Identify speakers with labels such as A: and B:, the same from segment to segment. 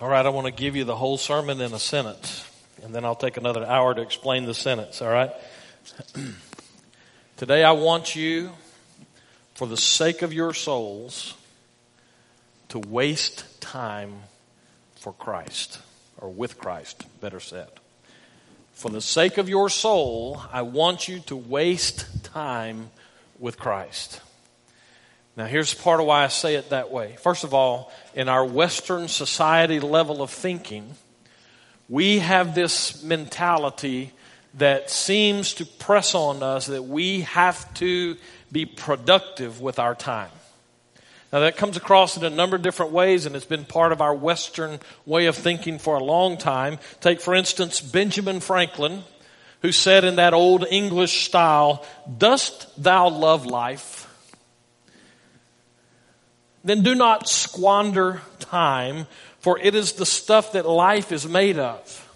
A: All right, I want to give you the whole sermon in a sentence, and then I'll take another hour to explain the sentence, all right? Today, I want you, for the sake of your souls, to waste time for Christ, or with Christ, better said. For the sake of your soul, I want you to waste time with Christ. Now, here's part of why I say it that way. First of all, in our Western society level of thinking, we have this mentality that seems to press on us that we have to be productive with our time. Now, that comes across in a number of different ways, and it's been part of our Western way of thinking for a long time. Take, for instance, Benjamin Franklin, who said in that old English style, Dost thou love life? Then do not squander time, for it is the stuff that life is made of.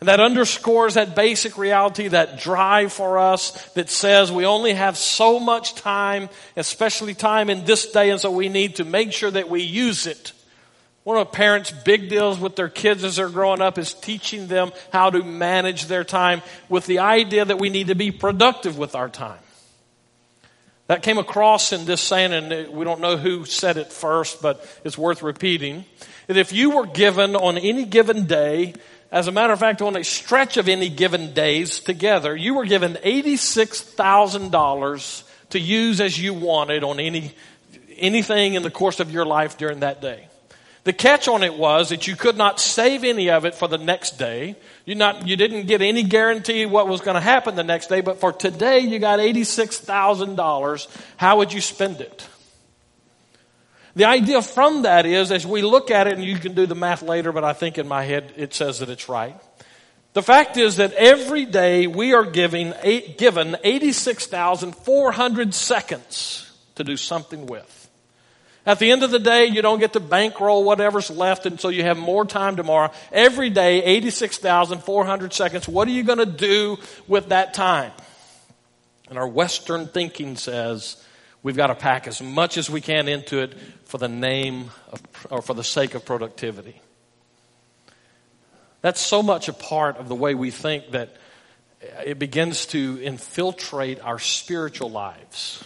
A: And that underscores that basic reality, that drive for us that says we only have so much time, especially time in this day, and so we need to make sure that we use it. One of parents' big deals with their kids as they're growing up is teaching them how to manage their time with the idea that we need to be productive with our time. That came across in this saying, and we don't know who said it first, but it's worth repeating. That if you were given on any given day, as a matter of fact, on a stretch of any given days together, you were given $86,000 to use as you wanted on any, anything in the course of your life during that day. The catch on it was that you could not save any of it for the next day. You not, you didn't get any guarantee what was going to happen the next day, but for today you got $86,000. How would you spend it? The idea from that is, as we look at it, and you can do the math later, but I think in my head it says that it's right. The fact is that every day we are giving, given 86,400 seconds to do something with. At the end of the day, you don't get to bankroll whatever's left until you have more time tomorrow. Every day, 86,400 seconds. What are you going to do with that time? And our Western thinking says we've got to pack as much as we can into it for the name of, or for the sake of productivity. That's so much a part of the way we think that it begins to infiltrate our spiritual lives.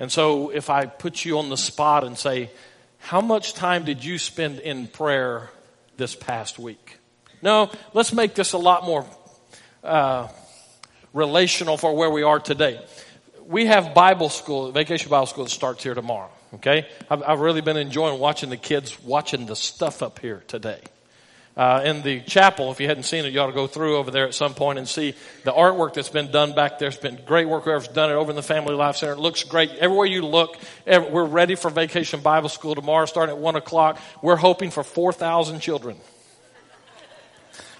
A: And so if I put you on the spot and say, how much time did you spend in prayer this past week? No, let's make this a lot more uh, relational for where we are today. We have Bible school, vacation Bible school that starts here tomorrow. Okay, I've, I've really been enjoying watching the kids watching the stuff up here today uh, in the chapel. If you hadn't seen it, you ought to go through over there at some point and see the artwork that's been done back there. It's been great work. Whoever's done it over in the Family Life Center. It looks great. Everywhere you look, every, we're ready for Vacation Bible School tomorrow, starting at 1 o'clock. We're hoping for 4,000 children.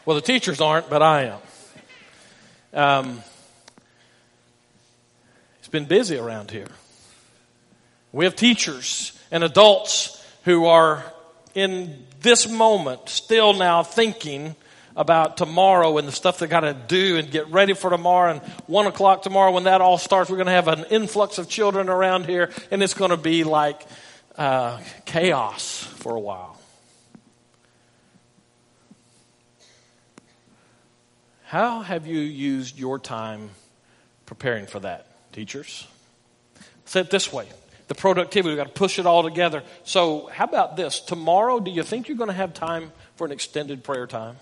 A: Well, the teachers aren't, but I am. Um, it's been busy around here. We have teachers and adults who are in this moment still now thinking about tomorrow and the stuff they got to do and get ready for tomorrow and one o'clock tomorrow when that all starts we're going to have an influx of children around here and it's going to be like uh, chaos for a while. How have you used your time preparing for that teachers? Say it this way the productivity. We've got to push it all together. So, how about this? Tomorrow, do you think you're going to have time for an extended prayer time?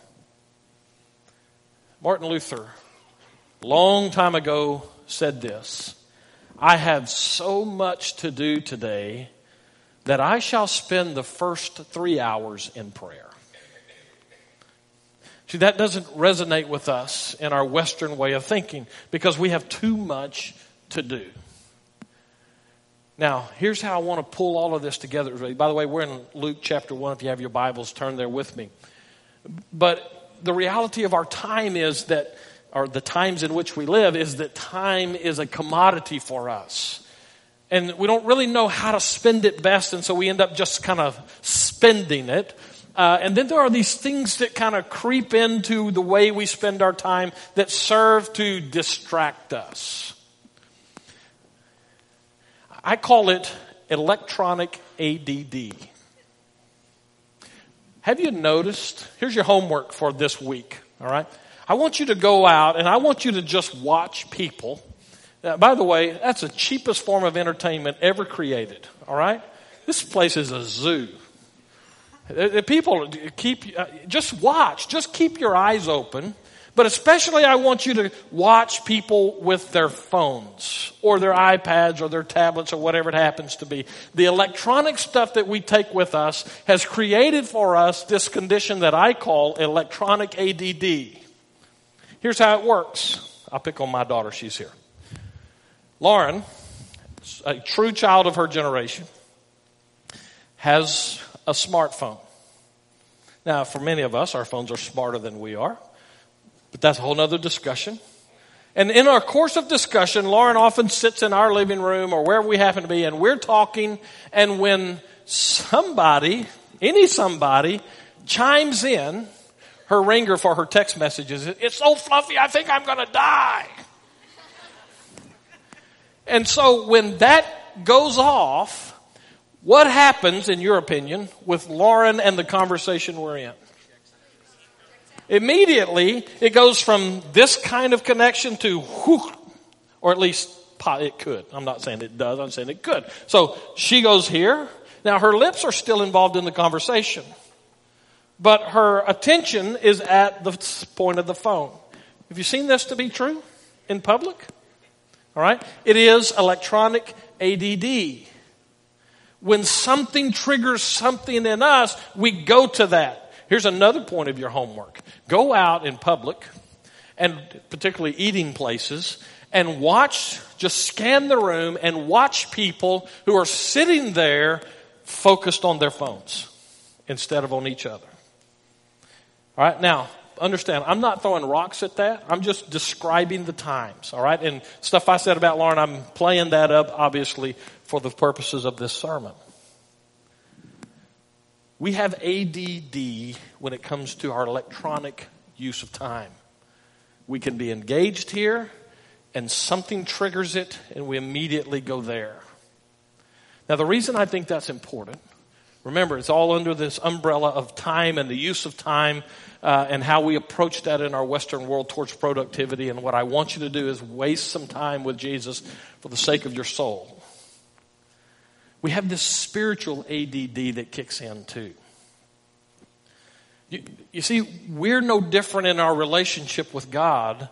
A: Martin Luther, long time ago, said this I have so much to do today that I shall spend the first three hours in prayer. See, that doesn't resonate with us in our Western way of thinking because we have too much to do. Now, here's how I want to pull all of this together. By the way, we're in Luke chapter 1. If you have your Bibles, turn there with me. But the reality of our time is that, or the times in which we live, is that time is a commodity for us. And we don't really know how to spend it best, and so we end up just kind of spending it. Uh, and then there are these things that kind of creep into the way we spend our time that serve to distract us. I call it electronic ADD. Have you noticed? Here's your homework for this week, all right? I want you to go out and I want you to just watch people. Uh, by the way, that's the cheapest form of entertainment ever created, all right? This place is a zoo. The people keep, uh, just watch, just keep your eyes open. But especially I want you to watch people with their phones or their iPads or their tablets or whatever it happens to be. The electronic stuff that we take with us has created for us this condition that I call electronic ADD. Here's how it works. I'll pick on my daughter, she's here. Lauren, a true child of her generation, has a smartphone. Now, for many of us, our phones are smarter than we are, but that's a whole other discussion. And in our course of discussion, Lauren often sits in our living room or wherever we happen to be, and we're talking, and when somebody, any somebody, chimes in, her ringer for her text messages, it's so fluffy, I think I'm going to die. And so when that goes off, what happens, in your opinion, with Lauren and the conversation we're in? Immediately, it goes from this kind of connection to whew, or at least it could. I'm not saying it does, I'm saying it could. So she goes here. Now her lips are still involved in the conversation, but her attention is at the point of the phone. Have you seen this to be true in public? All right? It is electronic ADD. When something triggers something in us, we go to that. Here's another point of your homework. Go out in public and particularly eating places and watch, just scan the room and watch people who are sitting there focused on their phones instead of on each other. All right, now, understand, I'm not throwing rocks at that. I'm just describing the times, all right? And stuff I said about Lauren, I'm playing that up, obviously, for the purposes of this sermon. We have ADD when it comes to our electronic use of time. We can be engaged here, and something triggers it, and we immediately go there. Now, the reason I think that's important Remember, it's all under this umbrella of time and the use of time uh, and how we approach that in our Western world towards productivity. And what I want you to do is waste some time with Jesus for the sake of your soul. We have this spiritual ADD that kicks in too. You, you see, we're no different in our relationship with God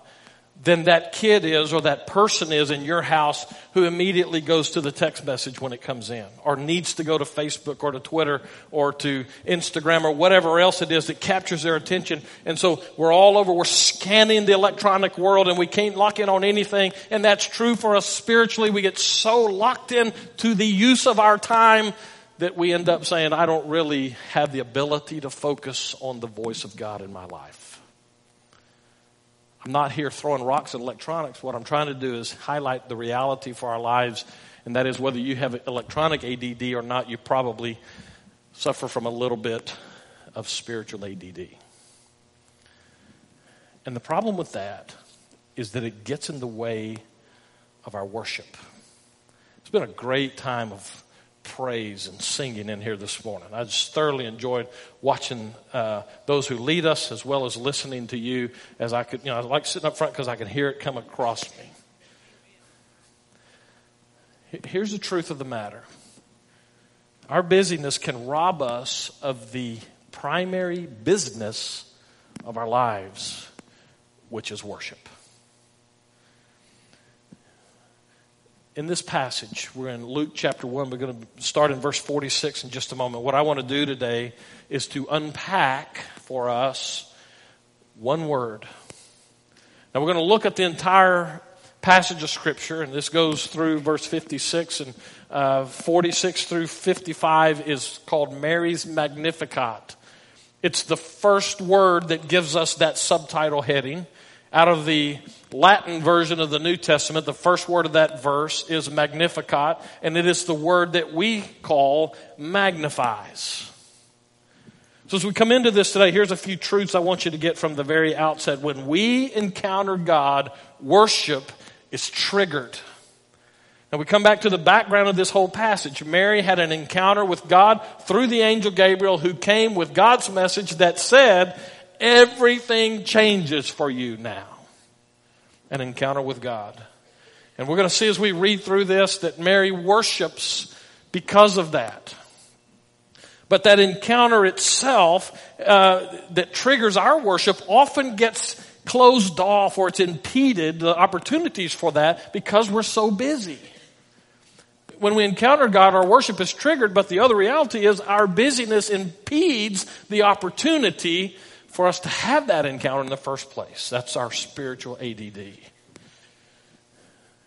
A: than that kid is or that person is in your house who immediately goes to the text message when it comes in or needs to go to Facebook or to Twitter or to Instagram or whatever else it is that captures their attention. And so we're all over, we're scanning the electronic world and we can't lock in on anything. And that's true for us spiritually. We get so locked in to the use of our time that we end up saying, I don't really have the ability to focus on the voice of God in my life. I'm not here throwing rocks at electronics. What I'm trying to do is highlight the reality for our lives, and that is whether you have electronic ADD or not, you probably suffer from a little bit of spiritual ADD. And the problem with that is that it gets in the way of our worship. It's been a great time of praise and singing in here this morning. I just thoroughly enjoyed watching uh, those who lead us as well as listening to you as I could, you know, I like sitting up front because I can hear it come across me. Here's the truth of the matter our busyness can rob us of the primary business of our lives, which is worship. In this passage, we're in Luke chapter 1. We're going to start in verse 46 in just a moment. What I want to do today is to unpack for us one word. Now, we're going to look at the entire passage of Scripture, and this goes through verse 56, and uh, 46 through 55 is called Mary's Magnificat. It's the first word that gives us that subtitle heading. Out of the Latin version of the New Testament, the first word of that verse is magnificat, and it is the word that we call magnifies. So, as we come into this today, here's a few truths I want you to get from the very outset. When we encounter God, worship is triggered. Now, we come back to the background of this whole passage. Mary had an encounter with God through the angel Gabriel who came with God's message that said, everything changes for you now. An encounter with God. And we're going to see as we read through this that Mary worships because of that. But that encounter itself uh, that triggers our worship often gets closed off or it's impeded, the opportunities for that, because we're so busy. When we encounter God, our worship is triggered, but the other reality is our busyness impedes the opportunity for us to have that encounter in the first place. That's our spiritual ADD.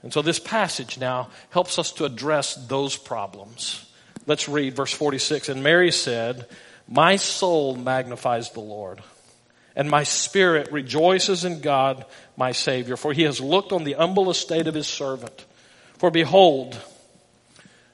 A: And so this passage now helps us to address those problems. Let's read verse 46. And Mary said, My soul magnifies the Lord, and my spirit rejoices in God, my Savior, for he has looked on the humble estate of his servant. For behold,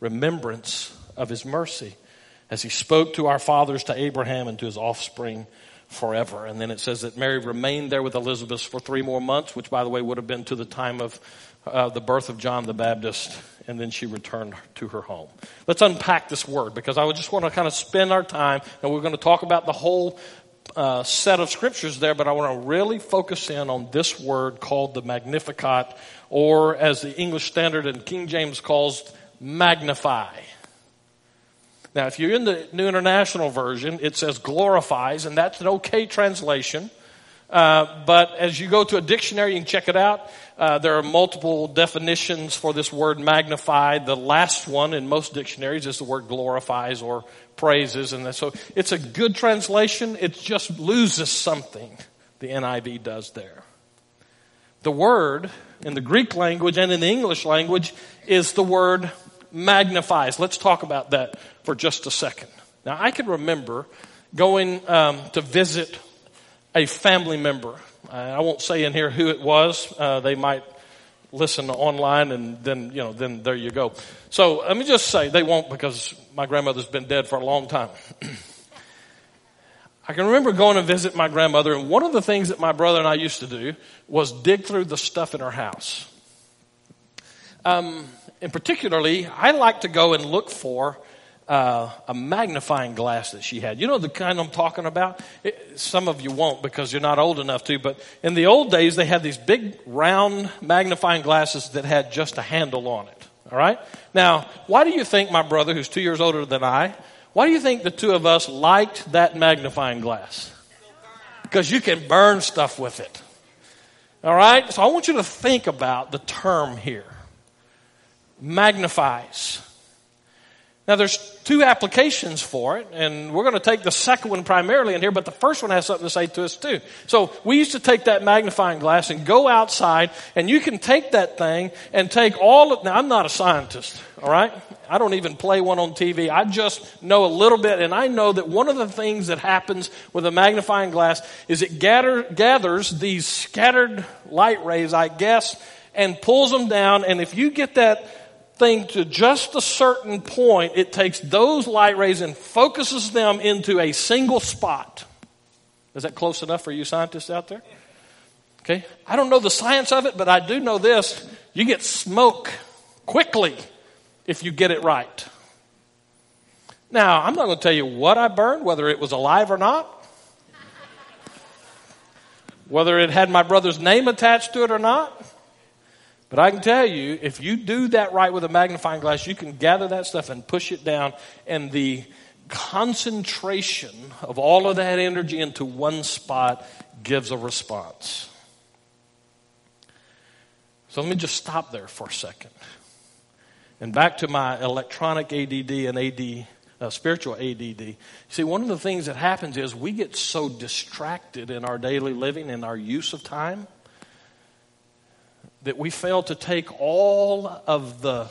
A: remembrance of his mercy, as he spoke to our fathers, to Abraham, and to his offspring forever. And then it says that Mary remained there with Elizabeth for three more months, which, by the way, would have been to the time of uh, the birth of John the Baptist. And then she returned to her home. Let's unpack this word because I just want to kind of spend our time, and we're going to talk about the whole uh, set of scriptures there, but I want to really focus in on this word called the Magnificat, or as the English Standard and King James calls, magnify. Now, if you're in the New International Version, it says glorifies, and that's an okay translation. Uh, but as you go to a dictionary, can check it out. Uh, there are multiple definitions for this word magnified. The last one in most dictionaries is the word glorifies or praises. And so it's a good translation. It just loses something. The NIV does there. The word in the Greek language and in the English language is the word magnifies. Let's talk about that for just a second. Now, I can remember going um, to visit a family member. I won't say in here who it was. Uh, they might listen online, and then you know, then there you go. So let me just say they won't because my grandmother's been dead for a long time. I can remember going to visit my grandmother, and one of the things that my brother and I used to do was dig through the stuff in her house. Um, and particularly, I like to go and look for uh, a magnifying glass that she had. You know the kind I'm talking about? It, some of you won't because you're not old enough to, but in the old days, they had these big round magnifying glasses that had just a handle on it. All right? Now, why do you think my brother, who's two years older than I, why do you think the two of us liked that magnifying glass? Because you can burn stuff with it. All right? So I want you to think about the term here magnifies. Now, there's two applications for it, and we're going to take the second one primarily in here, but the first one has something to say to us too. So, we used to take that magnifying glass and go outside, and you can take that thing and take all of, now I'm not a scientist, all right? I don't even play one on TV. I just know a little bit, and I know that one of the things that happens with a magnifying glass is it gather, gathers these scattered light rays, I guess, and pulls them down, and if you get that thing to just a certain point, it takes those light rays and focuses them into a single spot. Is that close enough for you scientists out there? Okay. I don't know the science of it, but I do know this. You get smoke quickly if you get it right. Now, I'm not going to tell you what I burned, whether it was alive or not, whether it had my brother's name attached to it or not. But I can tell you, if you do that right with a magnifying glass, you can gather that stuff and push it down, and the concentration of all of that energy into one spot gives a response. So let me just stop there for a second. And back to my electronic ADD and AD, uh, spiritual ADD. See, one of the things that happens is we get so distracted in our daily living and our use of time that we fail to take all of the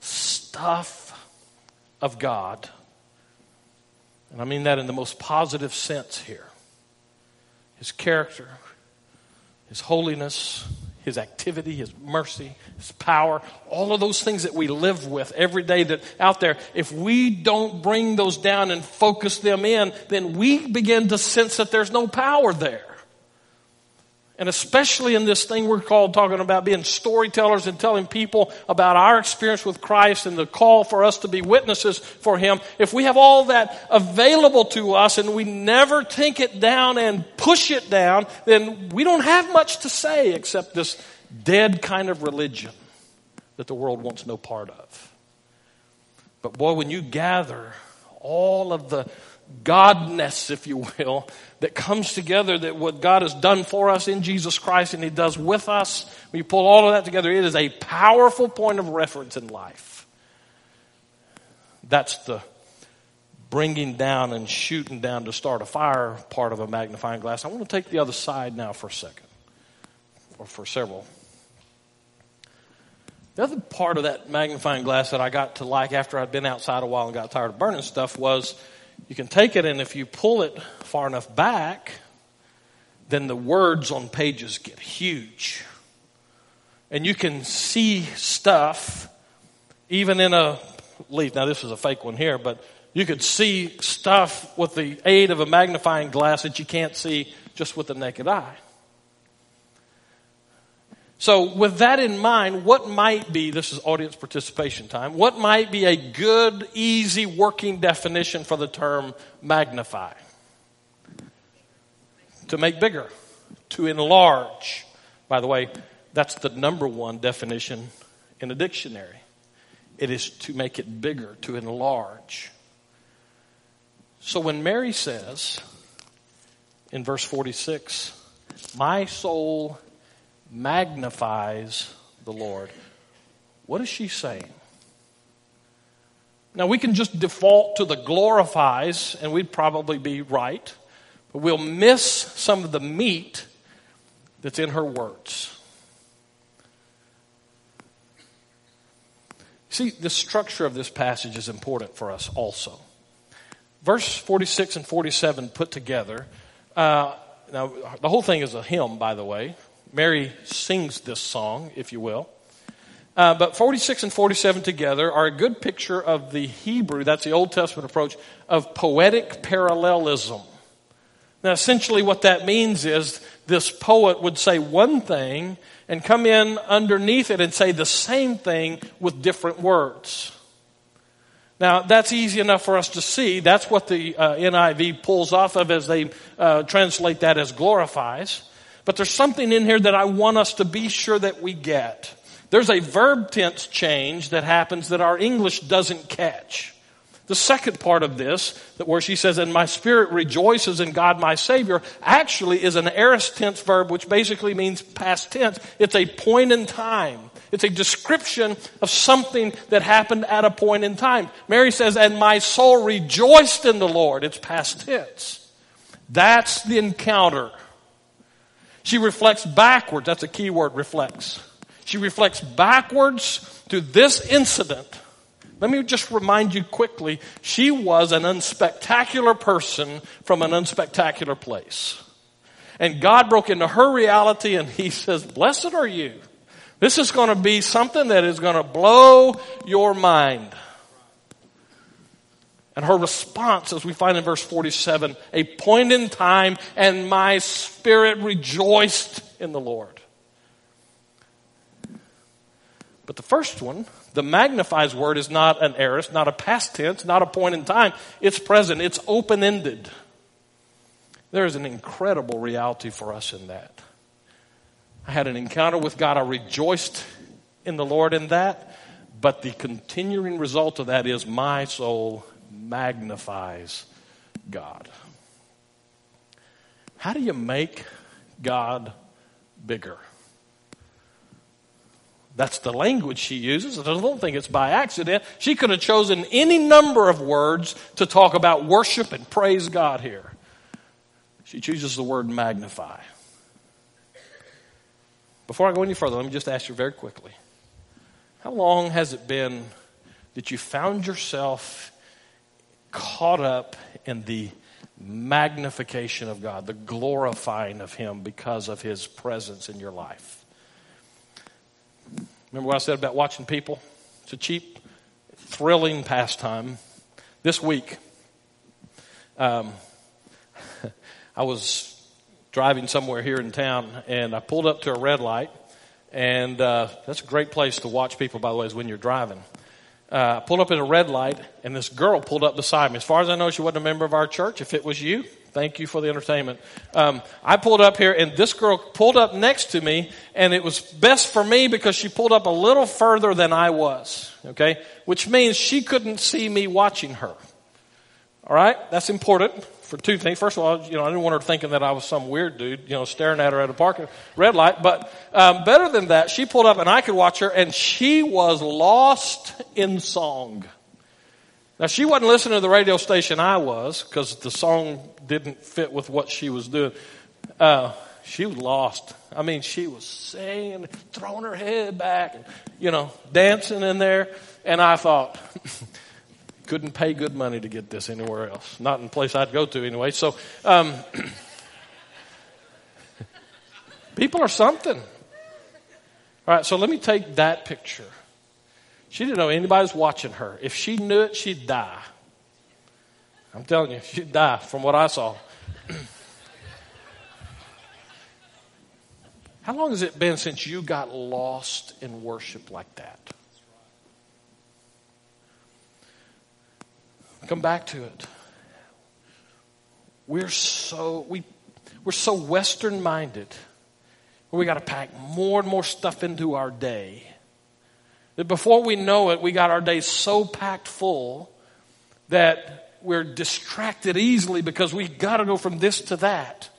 A: stuff of God. And I mean that in the most positive sense here. His character, His holiness, His activity, His mercy, His power, all of those things that we live with every day that out there, if we don't bring those down and focus them in, then we begin to sense that there's no power there. And especially in this thing we're called talking about being storytellers and telling people about our experience with Christ and the call for us to be witnesses for Him. If we have all that available to us and we never take it down and push it down, then we don't have much to say except this dead kind of religion that the world wants no part of. But boy, when you gather all of the godness, if you will, that comes together that what God has done for us in Jesus Christ and He does with us, when you pull all of that together, it is a powerful point of reference in life. That's the bringing down and shooting down to start a fire part of a magnifying glass. I want to take the other side now for a second, or for several. The other part of that magnifying glass that I got to like after I'd been outside a while and got tired of burning stuff was you can take it, and if you pull it far enough back, then the words on pages get huge. And you can see stuff even in a leaf. Now, this is a fake one here, but you could see stuff with the aid of a magnifying glass that you can't see just with the naked eye. So, with that in mind, what might be, this is audience participation time, what might be a good, easy working definition for the term magnify? To make bigger, to enlarge. By the way, that's the number one definition in a dictionary. It is to make it bigger, to enlarge. So when Mary says in verse 46, My soul magnifies the Lord. What is she saying? Now, we can just default to the glorifies, and we'd probably be right, but we'll miss some of the meat that's in her words. See, the structure of this passage is important for us also. Verse 46 and 47 put together. Uh, now, the whole thing is a hymn, by the way. Mary sings this song, if you will. Uh, but 46 and 47 together are a good picture of the Hebrew, that's the Old Testament approach, of poetic parallelism. Now, essentially, what that means is this poet would say one thing and come in underneath it and say the same thing with different words. Now, that's easy enough for us to see. That's what the uh, NIV pulls off of as they uh, translate that as glorifies. But there's something in here that I want us to be sure that we get. There's a verb tense change that happens that our English doesn't catch. The second part of this, where she says, and my spirit rejoices in God my Savior, actually is an aorist tense verb, which basically means past tense. It's a point in time. It's a description of something that happened at a point in time. Mary says, and my soul rejoiced in the Lord. It's past tense. That's the encounter. She reflects backwards. That's a key word, reflects. She reflects backwards to this incident. Let me just remind you quickly she was an unspectacular person from an unspectacular place. And God broke into her reality and He says, Blessed are you. This is going to be something that is going to blow your mind. And her response, as we find in verse 47, a point in time, and my spirit rejoiced in the Lord. But the first one, the magnifies word, is not an aorist, not a past tense, not a point in time. It's present, it's open ended. There is an incredible reality for us in that. I had an encounter with God, I rejoiced in the Lord in that, but the continuing result of that is my soul magnifies God. How do you make God bigger? That's the language she uses. I don't think it's by accident. She could have chosen any number of words to talk about worship and praise God here. She chooses the word magnify. Before I go any further, let me just ask you very quickly how long has it been that you found yourself caught up in the magnification of God, the glorifying of Him because of His presence in your life. Remember what I said about watching people? It's a cheap, thrilling pastime. This week, um, I was driving somewhere here in town and I pulled up to a red light. And uh, that's a great place to watch people, by the way, is when you're driving uh, pulled up at a red light, and this girl pulled up beside me. As far as I know, she wasn't a member of our church. If it was you, thank you for the entertainment. Um, I pulled up here, and this girl pulled up next to me, and it was best for me because she pulled up a little further than I was. Okay, which means she couldn't see me watching her. All right, that's important for two things. First of all, you know, I didn't want her thinking that I was some weird dude, you know, staring at her at a parking red light. But um, better than that, she pulled up and I could watch her, and she was lost in song. Now she wasn't listening to the radio station I was because the song didn't fit with what she was doing. Uh, she was lost. I mean, she was singing, throwing her head back, you know, dancing in there. And I thought, couldn't pay good money to get this anywhere else. Not in a place I'd go to anyway. So, um, people are something. All right, so let me take that picture. She didn't know anybody was watching her. If she knew it, she'd die. I'm telling you, she'd die from what I saw. How long has it been since you got lost in worship like that? Come back to it. We're so we we're so western minded where we got to pack more and more stuff into our day. That before we know it, we got our days so packed full that we're distracted easily because we got to go from this to that.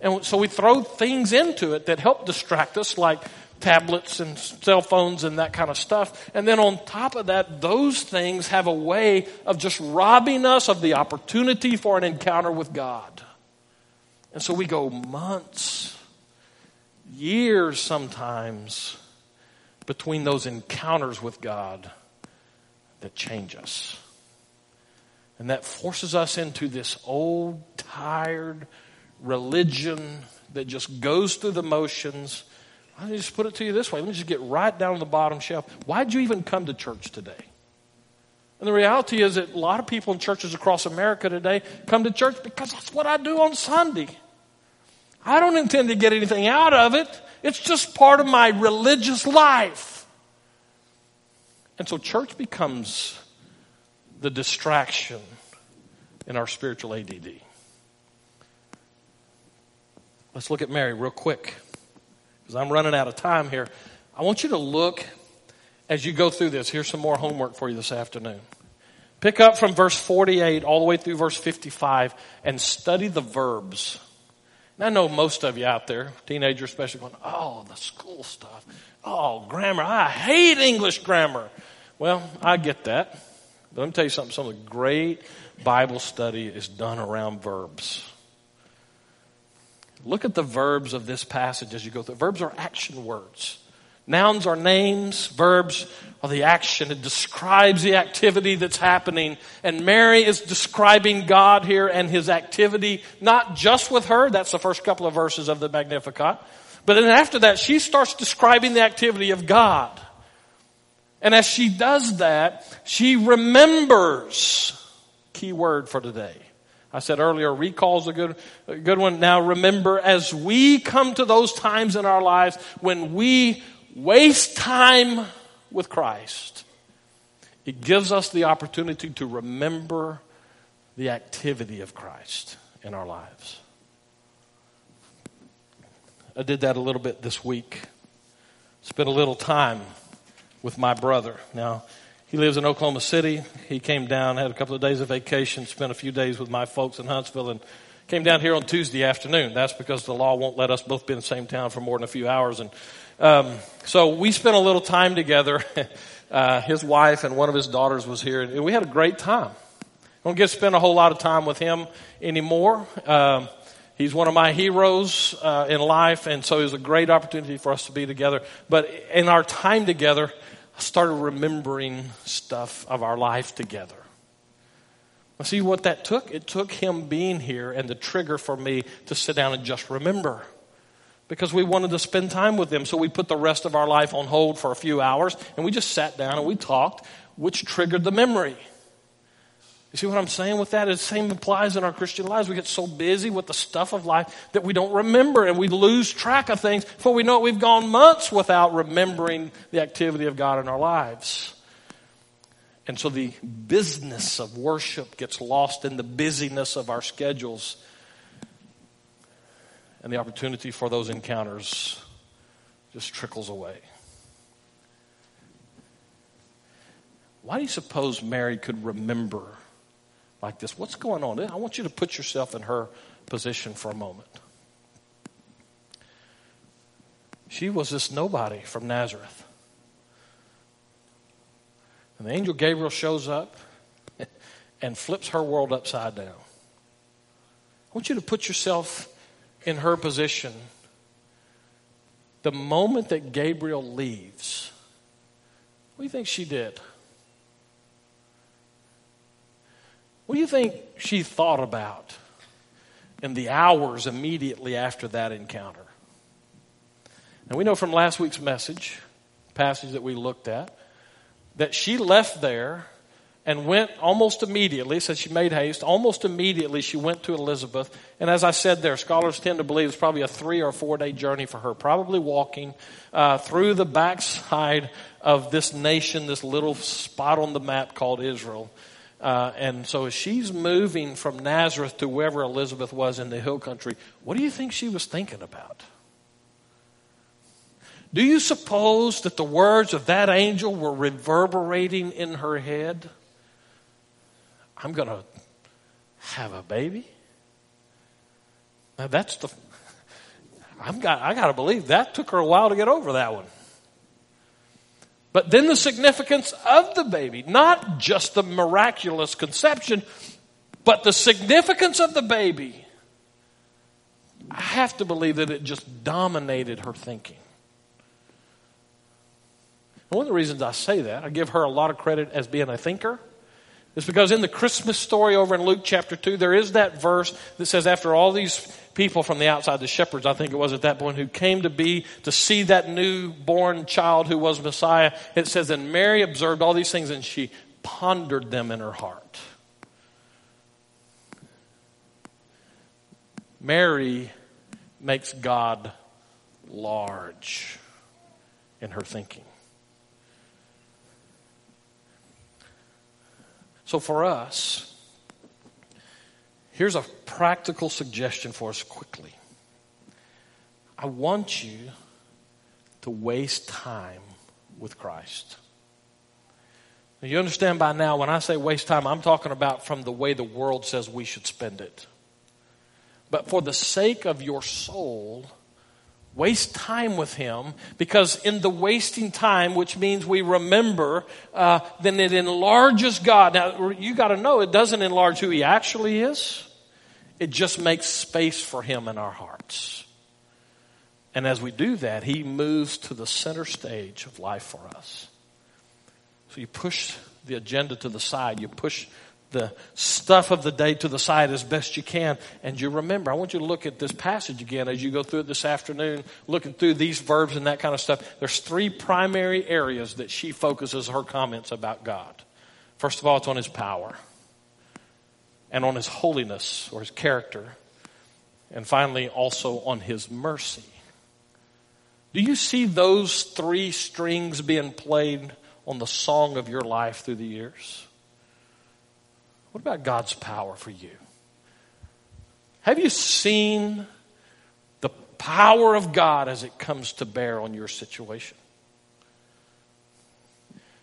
A: And so we throw things into it that help distract us, like tablets and cell phones and that kind of stuff. And then on top of that, those things have a way of just robbing us of the opportunity for an encounter with God. And so we go months, years sometimes between those encounters with God that change us. And that forces us into this old, tired religion that just goes through the motions let me just put it to you this way. Let me just get right down to the bottom shelf. Why'd you even come to church today? And the reality is that a lot of people in churches across America today come to church because that's what I do on Sunday. I don't intend to get anything out of it. It's just part of my religious life. And so church becomes the distraction in our spiritual ADD. Let's look at Mary real quick because I'm running out of time here. I want you to look as you go through this. Here's some more homework for you this afternoon. Pick up from verse 48 all the way through verse 55 and study the verbs. And I know most of you out there, teenagers especially, going, oh, the school stuff. Oh, grammar. I hate English grammar. Well, I get that. But let me tell you something. Some of the great Bible study is done around verbs. Look at the verbs of this passage as you go through. Verbs are action words. Nouns are names. Verbs are the action. It describes the activity that's happening. And Mary is describing God here and his activity, not just with her. That's the first couple of verses of the Magnificat. But then after that, she starts describing the activity of God. And as she does that, she remembers. Key word for today. I said earlier, recall's a good, a good one. Now remember, as we come to those times in our lives when we waste time with Christ, it gives us the opportunity to remember the activity of Christ in our lives. I did that a little bit this week. Spent a little time with my brother. Now, he lives in Oklahoma City. He came down, had a couple of days of vacation, spent a few days with my folks in Huntsville, and came down here on Tuesday afternoon. That's because the law won't let us both be in the same town for more than a few hours. And um, so we spent a little time together. uh, his wife and one of his daughters was here, and we had a great time. I don't get to spend a whole lot of time with him anymore. Um, he's one of my heroes uh, in life, and so it was a great opportunity for us to be together. But in our time together, I started remembering stuff of our life together. See what that took? It took him being here and the trigger for me to sit down and just remember. Because we wanted to spend time with him. So we put the rest of our life on hold for a few hours and we just sat down and we talked, which triggered the memory. You see what I'm saying with that? The same applies in our Christian lives. We get so busy with the stuff of life that we don't remember and we lose track of things. Before we know it, we've gone months without remembering the activity of God in our lives. And so the business of worship gets lost in the busyness of our schedules. And the opportunity for those encounters just trickles away. Why do you suppose Mary could remember like this? What's going on? I want you to put yourself in her position for a moment. She was this nobody from Nazareth. And the angel Gabriel shows up and flips her world upside down. I want you to put yourself in her position. The moment that Gabriel leaves, what do you think she did? What do you think she thought about in the hours immediately after that encounter? And we know from last week's message, passage that we looked at, that she left there and went almost immediately, said she made haste, almost immediately she went to Elizabeth. And as I said there, scholars tend to believe it's probably a three or four day journey for her, probably walking uh, through the backside of this nation, this little spot on the map called Israel. Uh, and so as she's moving from Nazareth to wherever Elizabeth was in the hill country, what do you think she was thinking about? Do you suppose that the words of that angel were reverberating in her head? I'm going to have a baby? Now that's the. I'm got, I got to believe that took her a while to get over that one. But then the significance of the baby, not just the miraculous conception, but the significance of the baby. I have to believe that it just dominated her thinking. one of the reasons I say that, I give her a lot of credit as being a thinker, is because in the Christmas story over in Luke chapter 2, there is that verse that says, after all these people from the outside, the shepherds, I think it was at that point, who came to be, to see that newborn child who was Messiah, it says, and Mary observed all these things and she pondered them in her heart. Mary makes God large in her thinking. So for us, here's a practical suggestion for us quickly. I want you to waste time with Christ. Now, you understand by now, when I say waste time, I'm talking about from the way the world says we should spend it. But for the sake of your soul, Waste time with Him because in the wasting time, which means we remember, uh, then it enlarges God. Now, you got to know it doesn't enlarge who He actually is, it just makes space for Him in our hearts. And as we do that, He moves to the center stage of life for us. So you push the agenda to the side, you push the stuff of the day to the side as best you can. And you remember, I want you to look at this passage again as you go through it this afternoon, looking through these verbs and that kind of stuff. There's three primary areas that she focuses her comments about God. First of all, it's on his power and on his holiness or his character. And finally, also on his mercy. Do you see those three strings being played on the song of your life through the years? What about God's power for you? Have you seen the power of God as it comes to bear on your situation?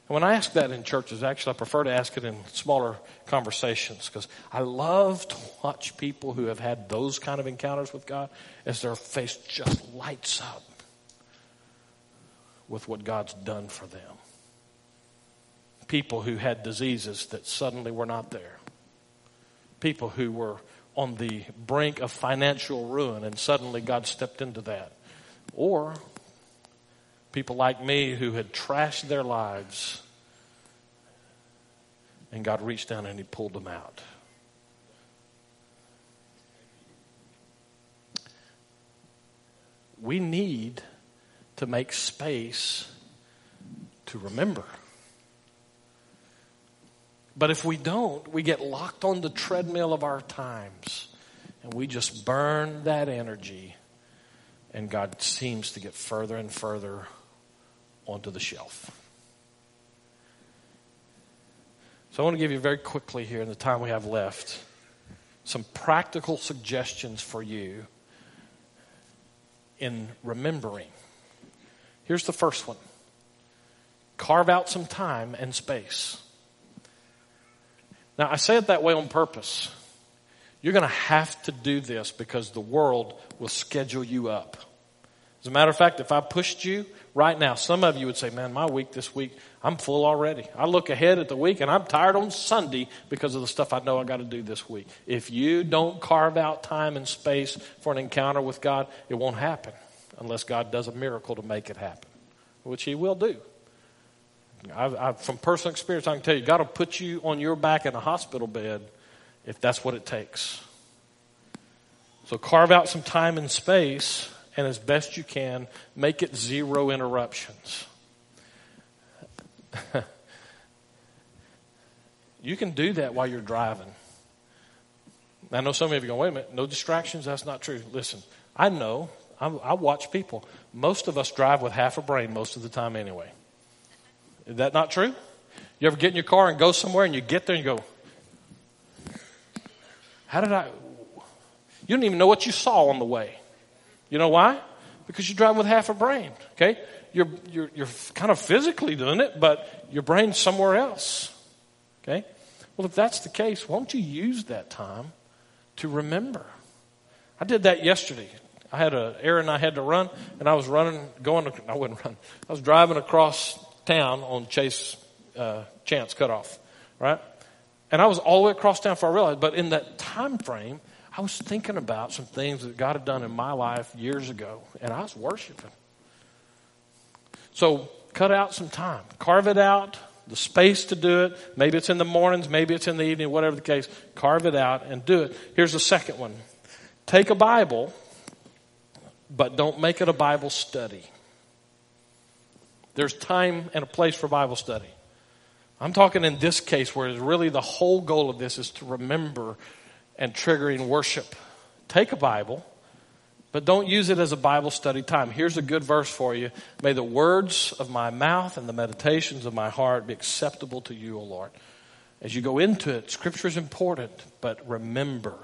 A: And when I ask that in churches, actually, I prefer to ask it in smaller conversations because I love to watch people who have had those kind of encounters with God as their face just lights up with what God's done for them. People who had diseases that suddenly were not there, people who were on the brink of financial ruin and suddenly God stepped into that, or People like me who had trashed their lives, and God reached down and He pulled them out. We need to make space to remember. But if we don't, we get locked on the treadmill of our times and we just burn that energy, and God seems to get further and further onto the shelf. So I want to give you very quickly here in the time we have left some practical suggestions for you in remembering. Here's the first one carve out some time and space. Now, I say it that way on purpose. You're going to have to do this because the world will schedule you up. As a matter of fact, if I pushed you right now, some of you would say, man, my week this week, I'm full already. I look ahead at the week and I'm tired on Sunday because of the stuff I know I got to do this week. If you don't carve out time and space for an encounter with God, it won't happen unless God does a miracle to make it happen, which He will do. I've, I've, from personal experience, I can tell you, God will put you on your back in a hospital bed if that's what it takes. So carve out some time and space, and as best you can, make it zero interruptions. you can do that while you're driving. I know some of you go, wait a minute, no distractions? That's not true. Listen, I know, I, I watch people. Most of us drive with half a brain most of the time anyway. Is that not true? You ever get in your car and go somewhere and you get there and you go, How did I? You don't even know what you saw on the way. You know why? Because you're driving with half a brain. Okay? You're, you're, you're kind of physically doing it, but your brain's somewhere else. Okay? Well, if that's the case, won't you use that time to remember? I did that yesterday. I had a errand I had to run, and I was running, going. To, I wouldn't run. I was driving across town on Chase uh, Chance cutoff, right? And I was all the way across town before I realized. But in that time frame, I was thinking about some things that God had done in my life years ago, and I was worshiping. So cut out some time, carve it out, the space to do it. Maybe it's in the mornings, maybe it's in the evening, whatever the case. Carve it out and do it. Here's the second one take a Bible, but don't make it a Bible study. There's time and a place for Bible study. I'm talking in this case where really the whole goal of this is to remember and triggering worship. Take a Bible, but don't use it as a Bible study time. Here's a good verse for you. May the words of my mouth and the meditations of my heart be acceptable to you, O Lord. As you go into it, Scripture is important, but remember.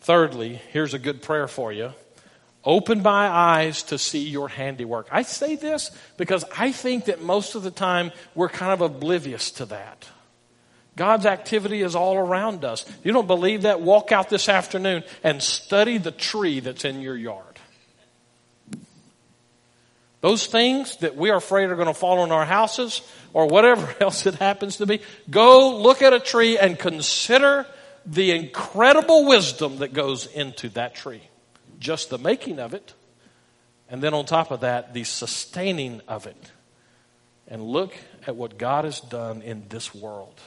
A: Thirdly, here's a good prayer for you. Open my eyes to see your handiwork. I say this because I think that most of the time we're kind of oblivious to that. God's activity is all around us. You don't believe that? Walk out this afternoon and study the tree that's in your yard. Those things that we are afraid are going to fall on our houses or whatever else it happens to be, go look at a tree and consider the incredible wisdom that goes into that tree just the making of it, and then on top of that, the sustaining of it. And look at what God has done in this world.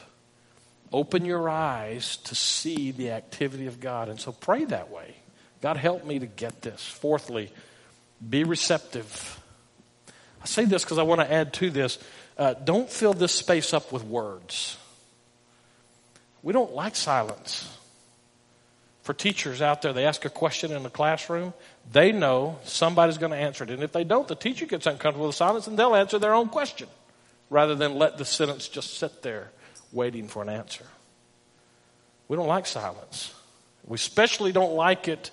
A: Open your eyes to see the activity of God. And so pray that way. God, help me to get this. Fourthly, be receptive. I say this because I want to add to this. Uh, don't fill this space up with words. We don't like silence for teachers out there, they ask a question in the classroom, they know somebody's going to answer it. And if they don't, the teacher gets uncomfortable with silence and they'll answer their own question rather than let the sentence just sit there waiting for an answer. We don't like silence. We especially don't like it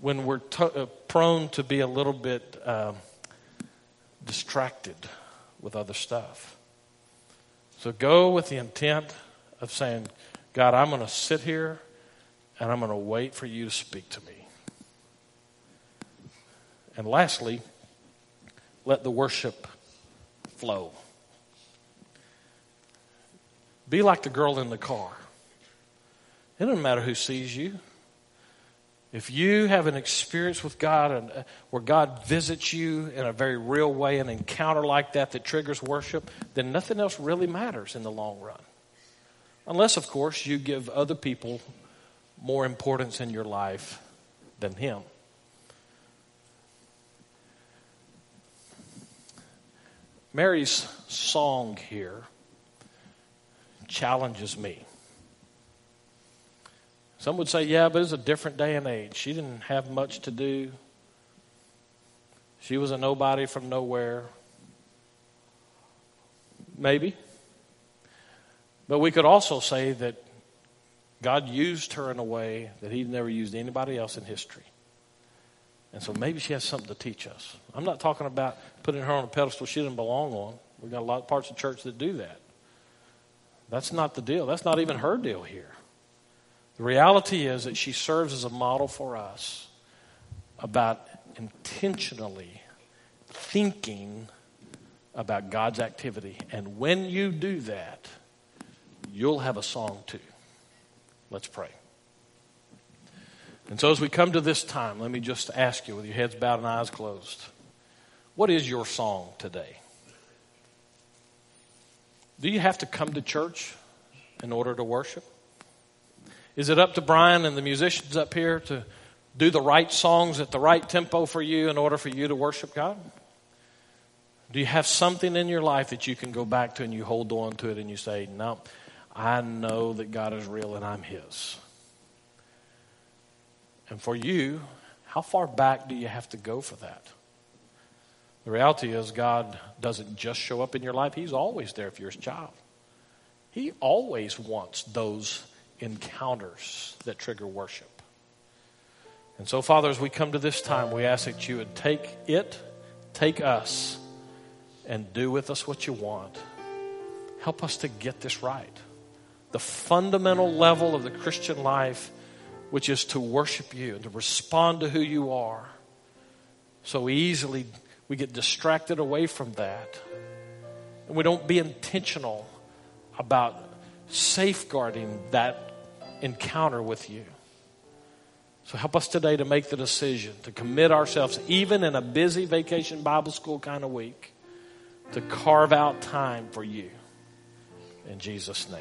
A: when we're uh, prone to be a little bit uh, distracted with other stuff. So go with the intent of saying, God, I'm going to sit here and I'm going to wait for you to speak to me. And lastly, let the worship flow. Be like the girl in the car. It doesn't matter who sees you. If you have an experience with God and uh, where God visits you in a very real way, an encounter like that that triggers worship, then nothing else really matters in the long run. Unless, of course, you give other people more importance in your life than Him. Mary's song here challenges me. Some would say, yeah, but it's a different day and age. She didn't have much to do. She was a nobody from nowhere. Maybe. But we could also say that God used her in a way that He'd never used anybody else in history. And so maybe she has something to teach us. I'm not talking about putting her on a pedestal she doesn't belong on. We've got a lot of parts of church that do that. That's not the deal. That's not even her deal here. The reality is that she serves as a model for us about intentionally thinking about God's activity. And when you do that, you'll have a song too. Let's pray. And so, as we come to this time, let me just ask you, with your heads bowed and eyes closed, what is your song today? Do you have to come to church in order to worship? Is it up to Brian and the musicians up here to do the right songs at the right tempo for you in order for you to worship God? Do you have something in your life that you can go back to and you hold on to it and you say, No, I know that God is real and I'm His? And for you, how far back do you have to go for that? The reality is, God doesn't just show up in your life, He's always there if you're His child. He always wants those encounters that trigger worship. And so, Father, as we come to this time, we ask that you would take it, take us, and do with us what you want. Help us to get this right. The fundamental level of the Christian life, which is to worship you and to respond to who you are. So easily we get distracted away from that. And we don't be intentional about safeguarding that encounter with you. So help us today to make the decision to commit ourselves, even in a busy vacation Bible school kind of week, to carve out time for you. In Jesus' name.